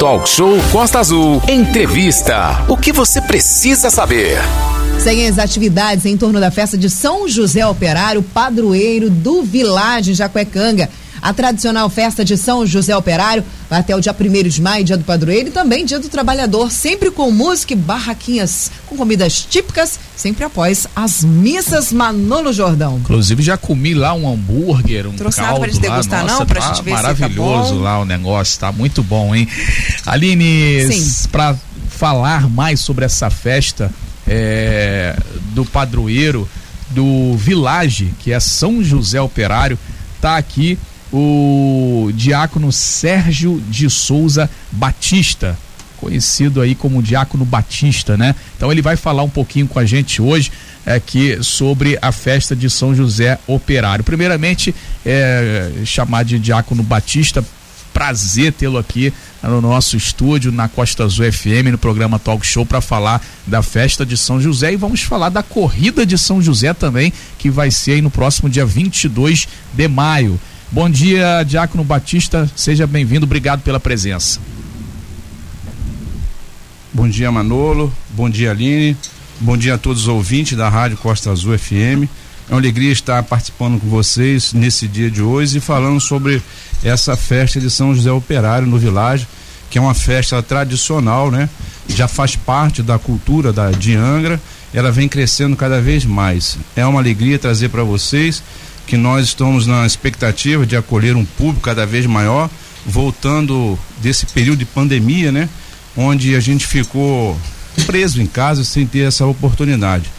Talk Show Costa Azul. Entrevista. O que você precisa saber? Seguem as atividades em torno da festa de São José Operário, padroeiro do Vilagem Jacuecanga. A tradicional festa de São José Operário vai até o dia 1 de maio, dia do padroeiro, e também dia do trabalhador, sempre com música e barraquinhas com comidas típicas, sempre após as missas Manolo Jordão. Inclusive já comi lá um hambúrguer, um Trouxe caldo nada pra gente lá. degustar Nossa, não, pra tá gente ver maravilhoso tá lá o negócio, tá muito bom, hein? Aline, Sim. para falar mais sobre essa festa é, do padroeiro do Village, que é São José Operário, tá aqui o diácono Sérgio de Souza Batista, conhecido aí como Diácono Batista, né? Então ele vai falar um pouquinho com a gente hoje aqui sobre a festa de São José Operário. Primeiramente, é, chamar de Diácono Batista, prazer tê-lo aqui no nosso estúdio na Costa Azul FM no programa Talk Show para falar da festa de São José e vamos falar da corrida de São José também, que vai ser aí no próximo dia 22 de maio. Bom dia, Diácono Batista, seja bem-vindo, obrigado pela presença. Bom dia, Manolo. Bom dia, Aline. Bom dia a todos os ouvintes da Rádio Costa Azul FM. É uma alegria estar participando com vocês nesse dia de hoje e falando sobre essa festa de São José Operário no Vilagem, que é uma festa tradicional, né? Já faz parte da cultura da de Angra. Ela vem crescendo cada vez mais. É uma alegria trazer para vocês que nós estamos na expectativa de acolher um público cada vez maior, voltando desse período de pandemia, né? Onde a gente ficou preso em casa sem ter essa oportunidade.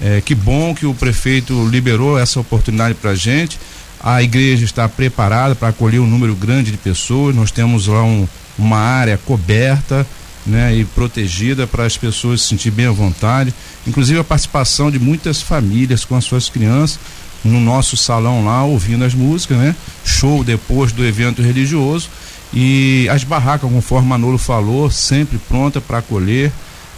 É, que bom que o prefeito liberou essa oportunidade para a gente. A igreja está preparada para acolher um número grande de pessoas. Nós temos lá um, uma área coberta né, e protegida para as pessoas se sentir bem à vontade. Inclusive a participação de muitas famílias com as suas crianças no nosso salão lá, ouvindo as músicas, né? Show depois do evento religioso. E as barracas, conforme Manolo falou, sempre pronta para acolher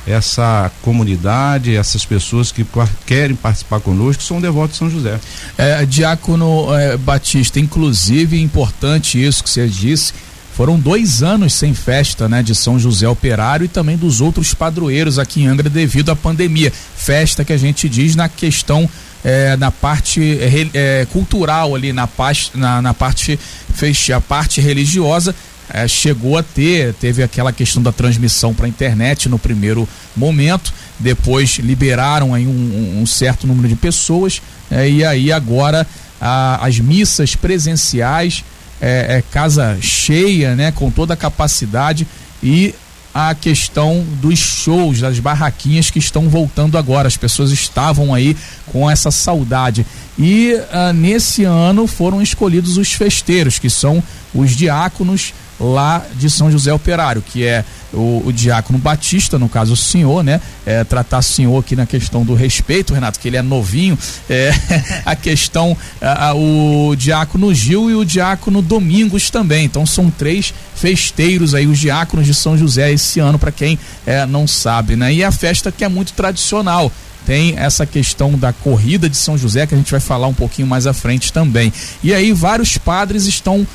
essa comunidade, essas pessoas que querem participar conosco, são devotos de São José. É, Diácono é, Batista, inclusive importante isso que você disse. Foram dois anos sem festa, né, de São José Operário e também dos outros padroeiros aqui em Angra devido à pandemia. Festa que a gente diz na questão é, na parte é, cultural ali na, parte na, na parte fecha a parte religiosa é, chegou a ter teve aquela questão da transmissão para a internet no primeiro momento depois liberaram aí um, um certo número de pessoas é, e aí agora a, as missas presenciais é, é, casa cheia né com toda a capacidade e a questão dos shows, das barraquinhas que estão voltando agora. As pessoas estavam aí com essa saudade. E uh, nesse ano foram escolhidos os festeiros, que são os diáconos lá de São José Operário, que é o, o diácono Batista, no caso o senhor, né? É, tratar o senhor aqui na questão do respeito, Renato, que ele é novinho, é, a questão, a, a, o diácono Gil e o diácono Domingos também. Então são três festeiros aí, os diáconos de São José esse ano, para quem é, não sabe, né? E a festa que é muito tradicional tem essa questão da corrida de São José que a gente vai falar um pouquinho mais à frente também. E aí vários padres estão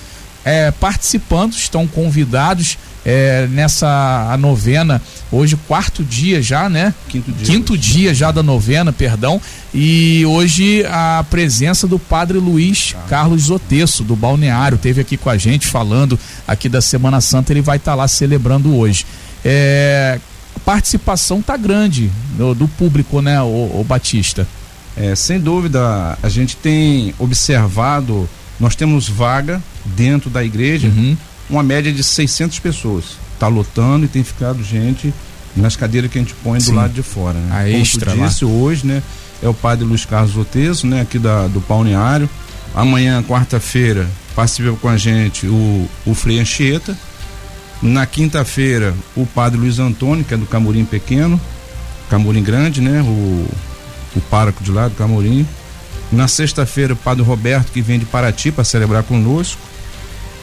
é, participando, estão convidados é, nessa a novena, hoje quarto dia já, né? Quinto dia. Quinto dia já da novena, perdão. E hoje a presença do padre Luiz Carlos Zotesso, do Balneário, teve aqui com a gente falando aqui da Semana Santa, ele vai estar tá lá celebrando hoje. É, a participação tá grande do, do público, né, o, o Batista? É, sem dúvida, a gente tem observado, nós temos vaga dentro da igreja, uhum. uma média de 600 pessoas. Está lotando e tem ficado gente nas cadeiras que a gente põe Sim. do lado de fora. Né? A Como extra disse, hoje, né? É o padre Luiz Carlos Oteso, né? Aqui da, do Balneário. Amanhã, quarta-feira, participa com a gente o, o Frei Anchieta. Na quinta-feira, o padre Luiz Antônio, que é do Camorim Pequeno, Camorim Grande, né? O, o pároco de lá do Camorim. Na sexta-feira, o padre Roberto, que vem de Paraty para celebrar conosco.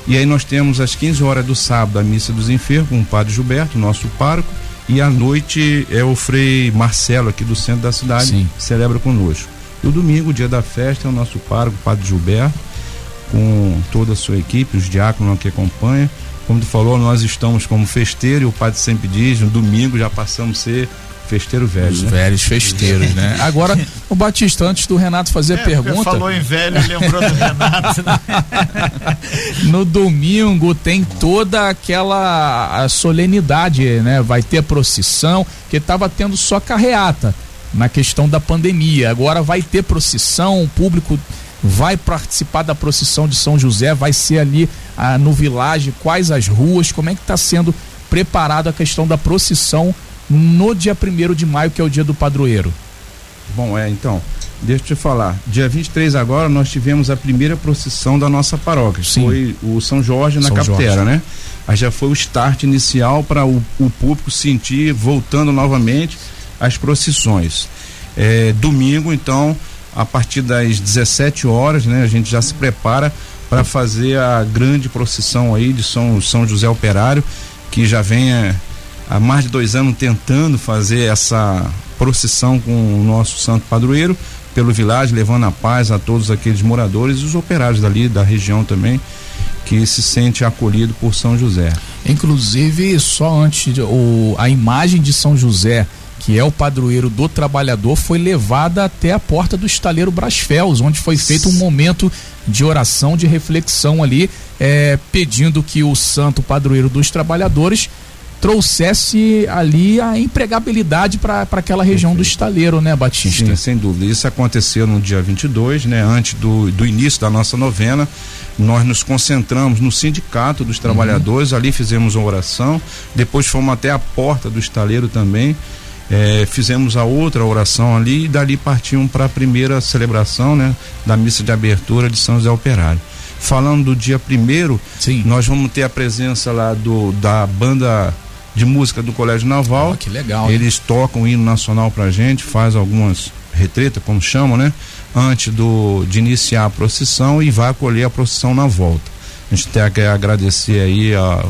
E aí nós temos às 15 horas do sábado a missa dos enfermos com o padre Gilberto, nosso pároco. E à noite é o Frei Marcelo, aqui do centro da cidade, Sim. celebra conosco. E o domingo, o dia da festa, é o nosso pároco, o padre Gilberto, com toda a sua equipe, os diáconos que acompanham como tu falou, nós estamos como festeiro, e o padre sempre diz, no domingo já passamos a ser festeiro velho. Os né? velhos festeiros, né? Agora, o Batista, antes do Renato fazer É, a pergunta. falou em velho, lembrou do Renato. né? no domingo tem toda aquela solenidade, né? Vai ter procissão, que estava tendo só carreata na questão da pandemia. Agora vai ter procissão, o público vai participar da procissão de São José, vai ser ali ah, no vilage, quais as ruas, como é que está sendo preparada a questão da procissão no dia 1 de maio, que é o dia do padroeiro. Bom, é, então, deixa eu te falar. Dia 23 agora nós tivemos a primeira procissão da nossa paróquia. Sim. Foi o São Jorge na São Capitera, Jorge. né? Aí já foi o start inicial para o, o público sentir voltando novamente as procissões. É, domingo, então, a partir das 17 horas, né, a gente já se prepara para fazer a grande procissão aí de São, São José Operário, que já vem é, há mais de dois anos tentando fazer essa procissão com o nosso santo padroeiro pelo vilage, levando a paz a todos aqueles moradores e os operários dali da região também que se sente acolhido por São José. Inclusive, só antes, o, a imagem de São José, que é o padroeiro do trabalhador, foi levada até a porta do estaleiro Brasfels, onde foi feito um momento de oração, de reflexão ali, eh, pedindo que o santo padroeiro dos trabalhadores trouxesse ali a empregabilidade para aquela região do estaleiro, né, Batista? Sim, sem dúvida. Isso aconteceu no dia 22, né? Antes do, do início da nossa novena, nós nos concentramos no sindicato dos trabalhadores, ali fizemos uma oração, depois fomos até a porta do estaleiro também, eh, fizemos a outra oração ali e dali partimos para a primeira celebração, né? Da missa de abertura de São José Operário. Falando do dia primeiro, Sim. nós vamos ter a presença lá do da banda de música do Colégio Naval. Ó, que legal? Eles tocam o hino nacional pra gente, faz algumas retretas, como chamam, né? Antes do, de iniciar a procissão e vai acolher a procissão na volta. A gente tem que agradecer aí a,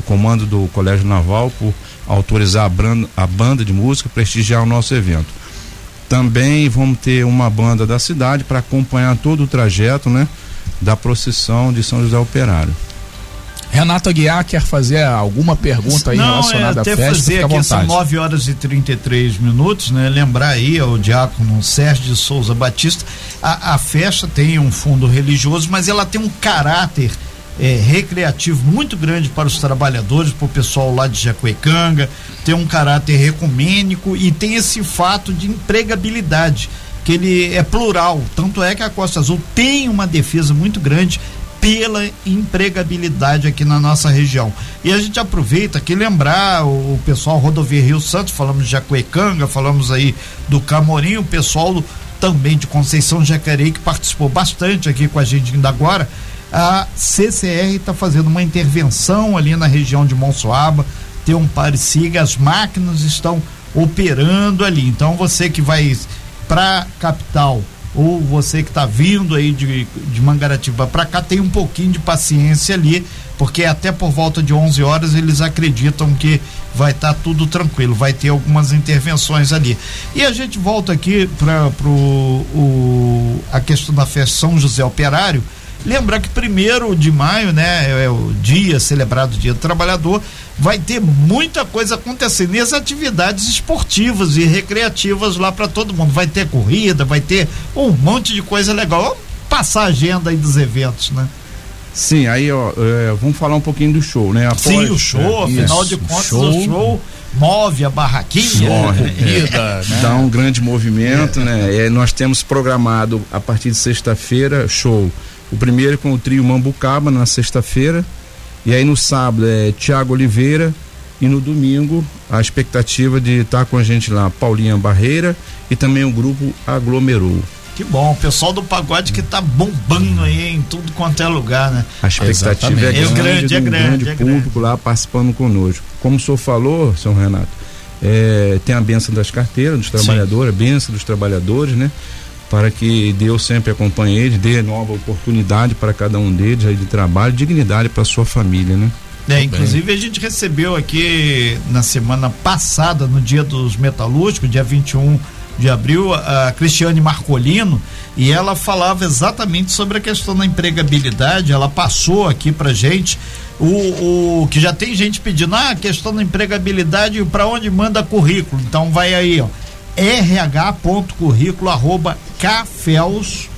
o comando do Colégio Naval por autorizar a, a banda de música prestigiar o nosso evento. Também vamos ter uma banda da cidade para acompanhar todo o trajeto, né? Da procissão de São José Operário. Renato Aguiar quer fazer alguma pergunta aí Não, é relacionada até à festa? fazer aqui, são vontade. 9 horas e 33 minutos, né? Lembrar aí ao diácono Sérgio de Souza Batista, a, a festa tem um fundo religioso, mas ela tem um caráter é, recreativo muito grande para os trabalhadores, para o pessoal lá de Jacuecanga, tem um caráter recomênico e tem esse fato de empregabilidade, que ele é plural. Tanto é que a Costa Azul tem uma defesa muito grande pela empregabilidade aqui na nossa região. E a gente aproveita aqui lembrar o, pessoal Rodovia Rio Santos, falamos de Jacuecanga, falamos aí do Camorim, o pessoal também de Conceição Jacareí que participou bastante aqui com a gente ainda agora. A CCR está fazendo uma intervenção ali na região de Monsoaba, tem um pareciga, as máquinas estão operando ali. Então você que vai para capital ou você que está vindo aí de, de Mangaratiba para cá tem um pouquinho de paciência ali, porque até por volta de 11 horas eles acreditam que vai estar tudo tranquilo, vai ter algumas intervenções ali. E a gente volta aqui para a questão da festa São José Operário. Lembrar que primeiro de maio, né, é o dia celebrado Dia do Trabalhador, vai ter muita coisa acontecendo e as atividades esportivas e recreativas lá para todo mundo. Vai ter corrida, vai ter um monte de coisa legal. Vamos passar a agenda aí dos eventos, né? Sim, aí ó, é, vamos falar um pouquinho do show, né? Após- Sim, o show, é, afinal isso, de contas, show. o show move a barraquinha. Corre, né? corrida, né? dá um grande movimento, né? É, nós temos programado a partir de sexta-feira show. O primeiro com o trio Mambucaba na sexta-feira e aí no sábado é Tiago Oliveira e no domingo a expectativa de estar com a gente lá Paulinha Barreira e também o grupo Aglomerou. Que bom, o pessoal do pagode que tá bombando aí em tudo quanto é lugar, né? A expectativa Exatamente. é É grande, grande, é um grande, grande é público lá participando conosco. Como o senhor falou, São Renato, é, tem a benção das carteiras dos trabalhadores, a benção dos trabalhadores, né? Para que Deus sempre acompanhe eles, dê nova oportunidade para cada um deles aí de trabalho, dignidade para sua família, né? É, inclusive a gente recebeu aqui na semana passada, no dia dos metalúrgicos, dia 21 de abril, a Cristiane Marcolino, e ela falava exatamente sobre a questão da empregabilidade. Ela passou aqui pra gente O, o que já tem gente pedindo, ah, questão da empregabilidade, para onde manda currículo. Então vai aí, ó, rh.currículo arroba cafels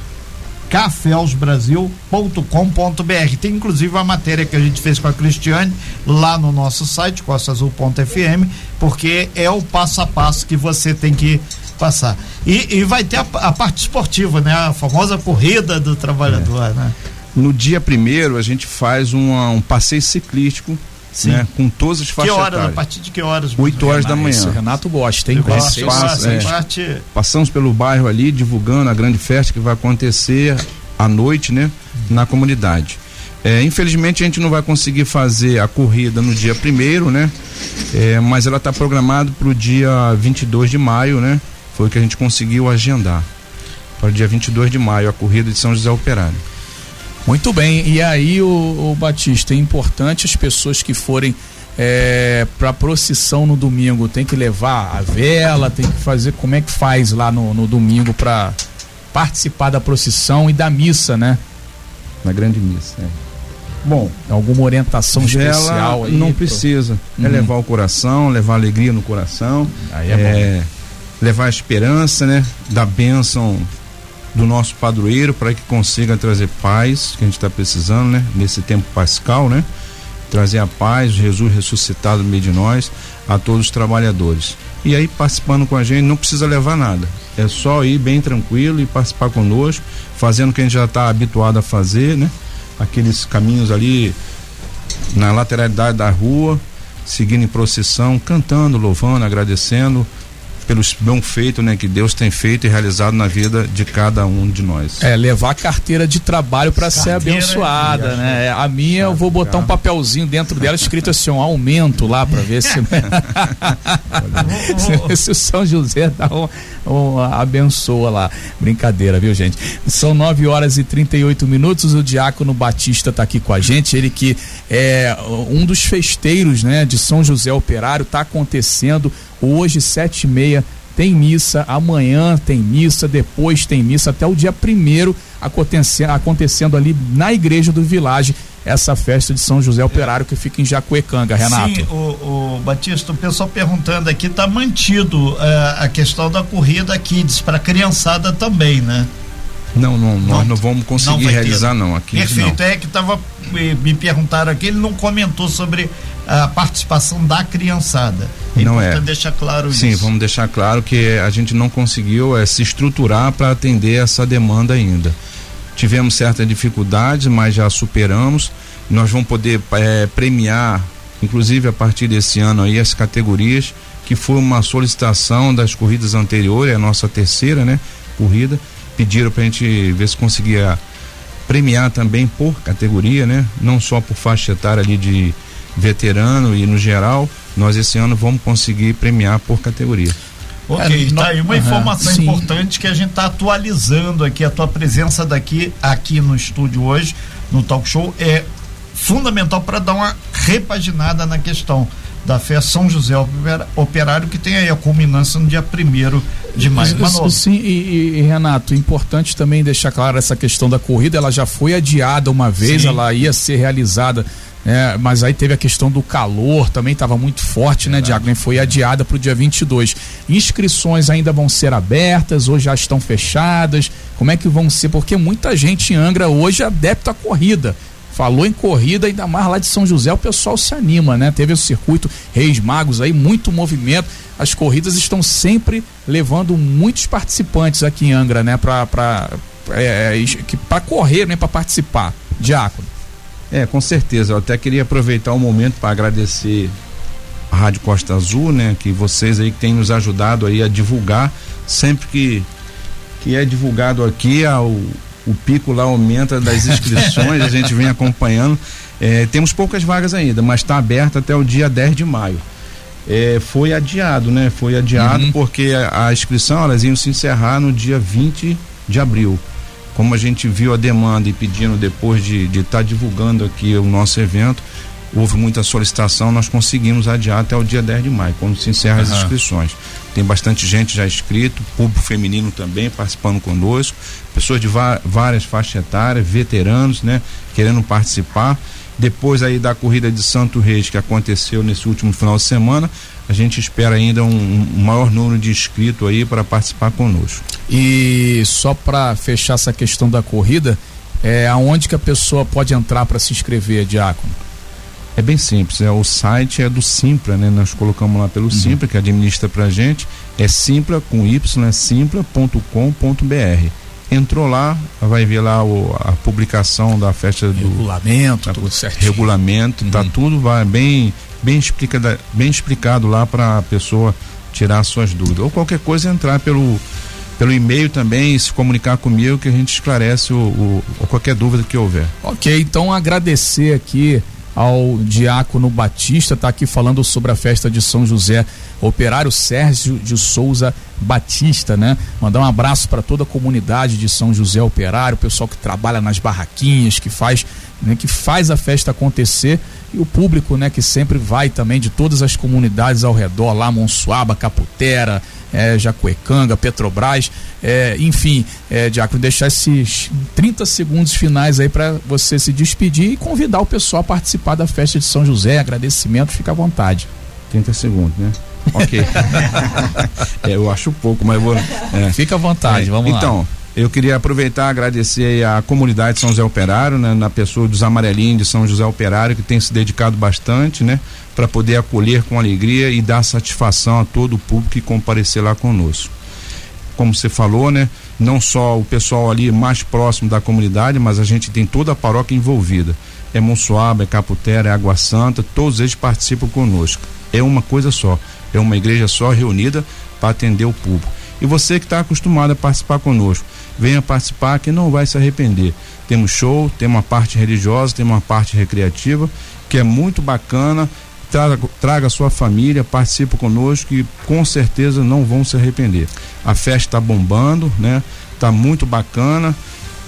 cafelsbrasil.com.br. Tem inclusive a matéria que a gente fez com a Cristiane lá no nosso site, costaazul.fm, porque é o passo a passo que você tem que passar. E, e vai ter a, a, parte esportiva, né? A famosa corrida do trabalhador, é. né? No dia primeiro a gente faz uma, um passeio ciclístico Sim. Né? Com todas as faixas Que horas? A partir de que horas? 8 horas da manhã. Renato gosta, hein? Gosto, passa, é. parte... Passamos pelo bairro ali, divulgando a grande festa que vai acontecer à noite, né? Na comunidade. É, infelizmente a gente não vai conseguir fazer a corrida no dia primeiro, né? É, mas ela está programada para o dia 22 de maio, né? Foi o que a gente conseguiu agendar. Para o dia 22 de maio, a corrida de São José Operário. Muito bem, e aí o, o Batista, é importante as pessoas que forem é, para procissão no domingo, tem que levar a vela, tem que fazer, como é que faz lá no, no domingo para participar da procissão e da missa, né? Na grande missa, é. Bom, alguma orientação especial aí? Não precisa. É uhum. É levar o coração, levar alegria no coração. Aí é, é levar a esperança, né? Da bênção do nosso padroeiro para que consiga trazer paz que a gente está precisando, né? Nesse tempo pascal, né? Trazer a paz, Jesus ressuscitado no meio de nós, a todos os trabalhadores. E aí, participando com a gente, não precisa levar nada. É só ir bem tranquilo e participar conosco, fazendo o que a gente já está habituado a fazer, né? Aqueles caminhos ali na lateralidade da rua, seguindo em procissão, cantando, louvando, agradecendo pelo bom feito né, que Deus tem feito e realizado na vida de cada um de nós. É, levar a carteira de trabalho para ser abençoada, é, né? A minha eu vou botar um papelzinho dentro dela escrito assim, um aumento lá para ver se, se o São José dá um, um, abençoa lá. Brincadeira, viu, gente? São 9 horas e 38 minutos, o Diácono Batista está aqui com a gente, ele que é um dos festeiros, né, de São José Operário, está acontecendo Hoje, sete e meia, tem missa, amanhã tem missa, depois tem missa, até o dia primeiro acontecendo, acontecendo ali na igreja do Village essa festa de São José Operário que fica em Jacuecanga, Renato. Sim, o, o Batista, o pessoal perguntando aqui, tá mantido uh, a questão da corrida Kids para criançada também, né? Não, não, não, nós não vamos conseguir não realizar ter. não aqui. Perfeito, não. é que tava me, me perguntaram aqui, ele não comentou sobre a participação da criançada. É não é. deixar claro Sim, isso. Sim, vamos deixar claro que a gente não conseguiu é, se estruturar para atender essa demanda ainda. Tivemos certas dificuldades, mas já superamos. Nós vamos poder é, premiar, inclusive a partir desse ano aí, as categorias que foi uma solicitação das corridas anteriores, é a nossa terceira, né, corrida. Pediram para a gente ver se conseguia premiar também por categoria, né? Não só por faixa etária ali de veterano e no geral, nós esse ano vamos conseguir premiar por categoria. Ok, é, tá aí uma uhum, informação sim. importante que a gente está atualizando aqui, a tua presença daqui aqui no estúdio hoje, no talk show, é fundamental para dar uma repaginada na questão da fé São José Operário, que tem aí a culminância no dia primeiro de maio. Manolo. Sim, e, e, Renato, importante também deixar claro essa questão da corrida, ela já foi adiada uma vez, sim. ela ia ser realizada é, mas aí teve a questão do calor, também estava muito forte, né, Verdade. né, Diago? Foi adiada para o dia 22. Inscrições ainda vão ser abertas ou já estão fechadas? Como é que vão ser? Porque muita gente em Angra hoje é adepta à corrida. Falou em corrida, ainda mais lá de São José, o pessoal se anima, né? Teve o circuito Reis Magos aí, muito movimento. As corridas estão sempre levando muitos participantes aqui em Angra, né? Para é, é, correr, né? Para participar. Diácono. É, com certeza. Eu até queria aproveitar o momento para agradecer a Rádio Costa Azul, né? Que vocês aí que têm nos ajudado aí a divulgar sempre que que é divulgado aqui ao, o pico lá aumenta das inscrições, a gente vem acompanhando. É, temos poucas vagas ainda, mas está aberto até o dia 10 de maio. É, foi adiado, né? Foi adiado uhum. porque a, a inscrição elas iam se encerrar no dia 20 de abril como a gente viu a demanda e pedindo depois de estar de tá divulgando aqui o nosso evento, houve muita solicitação, nós conseguimos adiar até o dia 10 de maio, quando se encerram uhum. as inscrições. Tem bastante gente já inscrito, público feminino também participando conosco, pessoas de várias faixas etárias, veteranos, né, querendo participar. Depois aí da corrida de Santo Reis que aconteceu nesse último final de semana, a gente espera ainda um, um maior número de inscritos aí para participar conosco. E só para fechar essa questão da corrida, é aonde que a pessoa pode entrar para se inscrever, Diácono? É bem simples, é o site é do Simpla, né? Nós colocamos lá pelo uhum. Simpla que administra pra gente, é simpla com y, é simpla.com.br. Entrou lá, vai ver lá o, a publicação da festa do regulamento, tudo certo. Regulamento, tá uhum. tá tudo vai bem bem explicado, bem explicado lá para a pessoa tirar suas dúvidas. Ou qualquer coisa entrar pelo pelo e-mail também se comunicar comigo que a gente esclarece o, o, qualquer dúvida que houver. Ok, então agradecer aqui ao Diácono Batista, está aqui falando sobre a festa de São José, operário Sérgio de Souza Batista, né? Mandar um abraço para toda a comunidade de São José Operário, o pessoal que trabalha nas barraquinhas, que faz, né, que faz a festa acontecer e o público, né, que sempre vai também de todas as comunidades ao redor, lá Monsuaba, Caputera, é, Jacuecanga, Petrobras, é, enfim, é, Diácono, deixar esses 30 segundos finais aí para você se despedir e convidar o pessoal a participar da festa de São José, agradecimento, fica à vontade. 30 segundos, né? Ok. é, eu acho pouco, mas vou. É. Fica à vontade, vamos então, lá. Então, eu queria aproveitar e agradecer a comunidade de São José Operário, né, na pessoa dos amarelinhos de São José Operário, que tem se dedicado bastante, né, para poder acolher com alegria e dar satisfação a todo o público que comparecer lá conosco. Como você falou, né, não só o pessoal ali mais próximo da comunidade, mas a gente tem toda a paróquia envolvida. É Monsuaba, é Caputera, é Água Santa, todos eles participam conosco. É uma coisa só, é uma igreja só reunida para atender o público. E você que está acostumado a participar conosco, venha participar que não vai se arrepender. Temos show, tem uma parte religiosa, tem uma parte recreativa, que é muito bacana. Traga, traga sua família, participe conosco e com certeza não vão se arrepender. A festa está bombando, né? Tá muito bacana,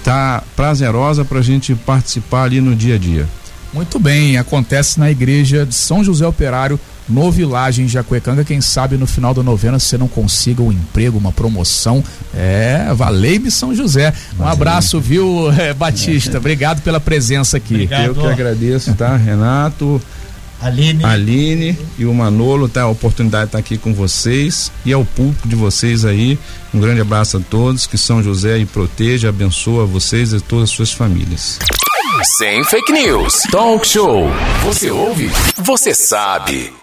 tá prazerosa para a gente participar ali no dia a dia. Muito bem, acontece na igreja de São José Operário, no Village em Jacuecanga. Quem sabe no final da novena você não consiga um emprego, uma promoção. É, valei-me São José. Um abraço, viu, é, Batista? Obrigado pela presença aqui. Obrigado. Eu que agradeço, tá, Renato? Aline. Aline e o Manolo, tá? A oportunidade de estar aqui com vocês e ao público de vocês aí. Um grande abraço a todos, que São José e proteja, abençoa vocês e todas as suas famílias. Sem fake news. Talk show. Você ouve? Você sabe.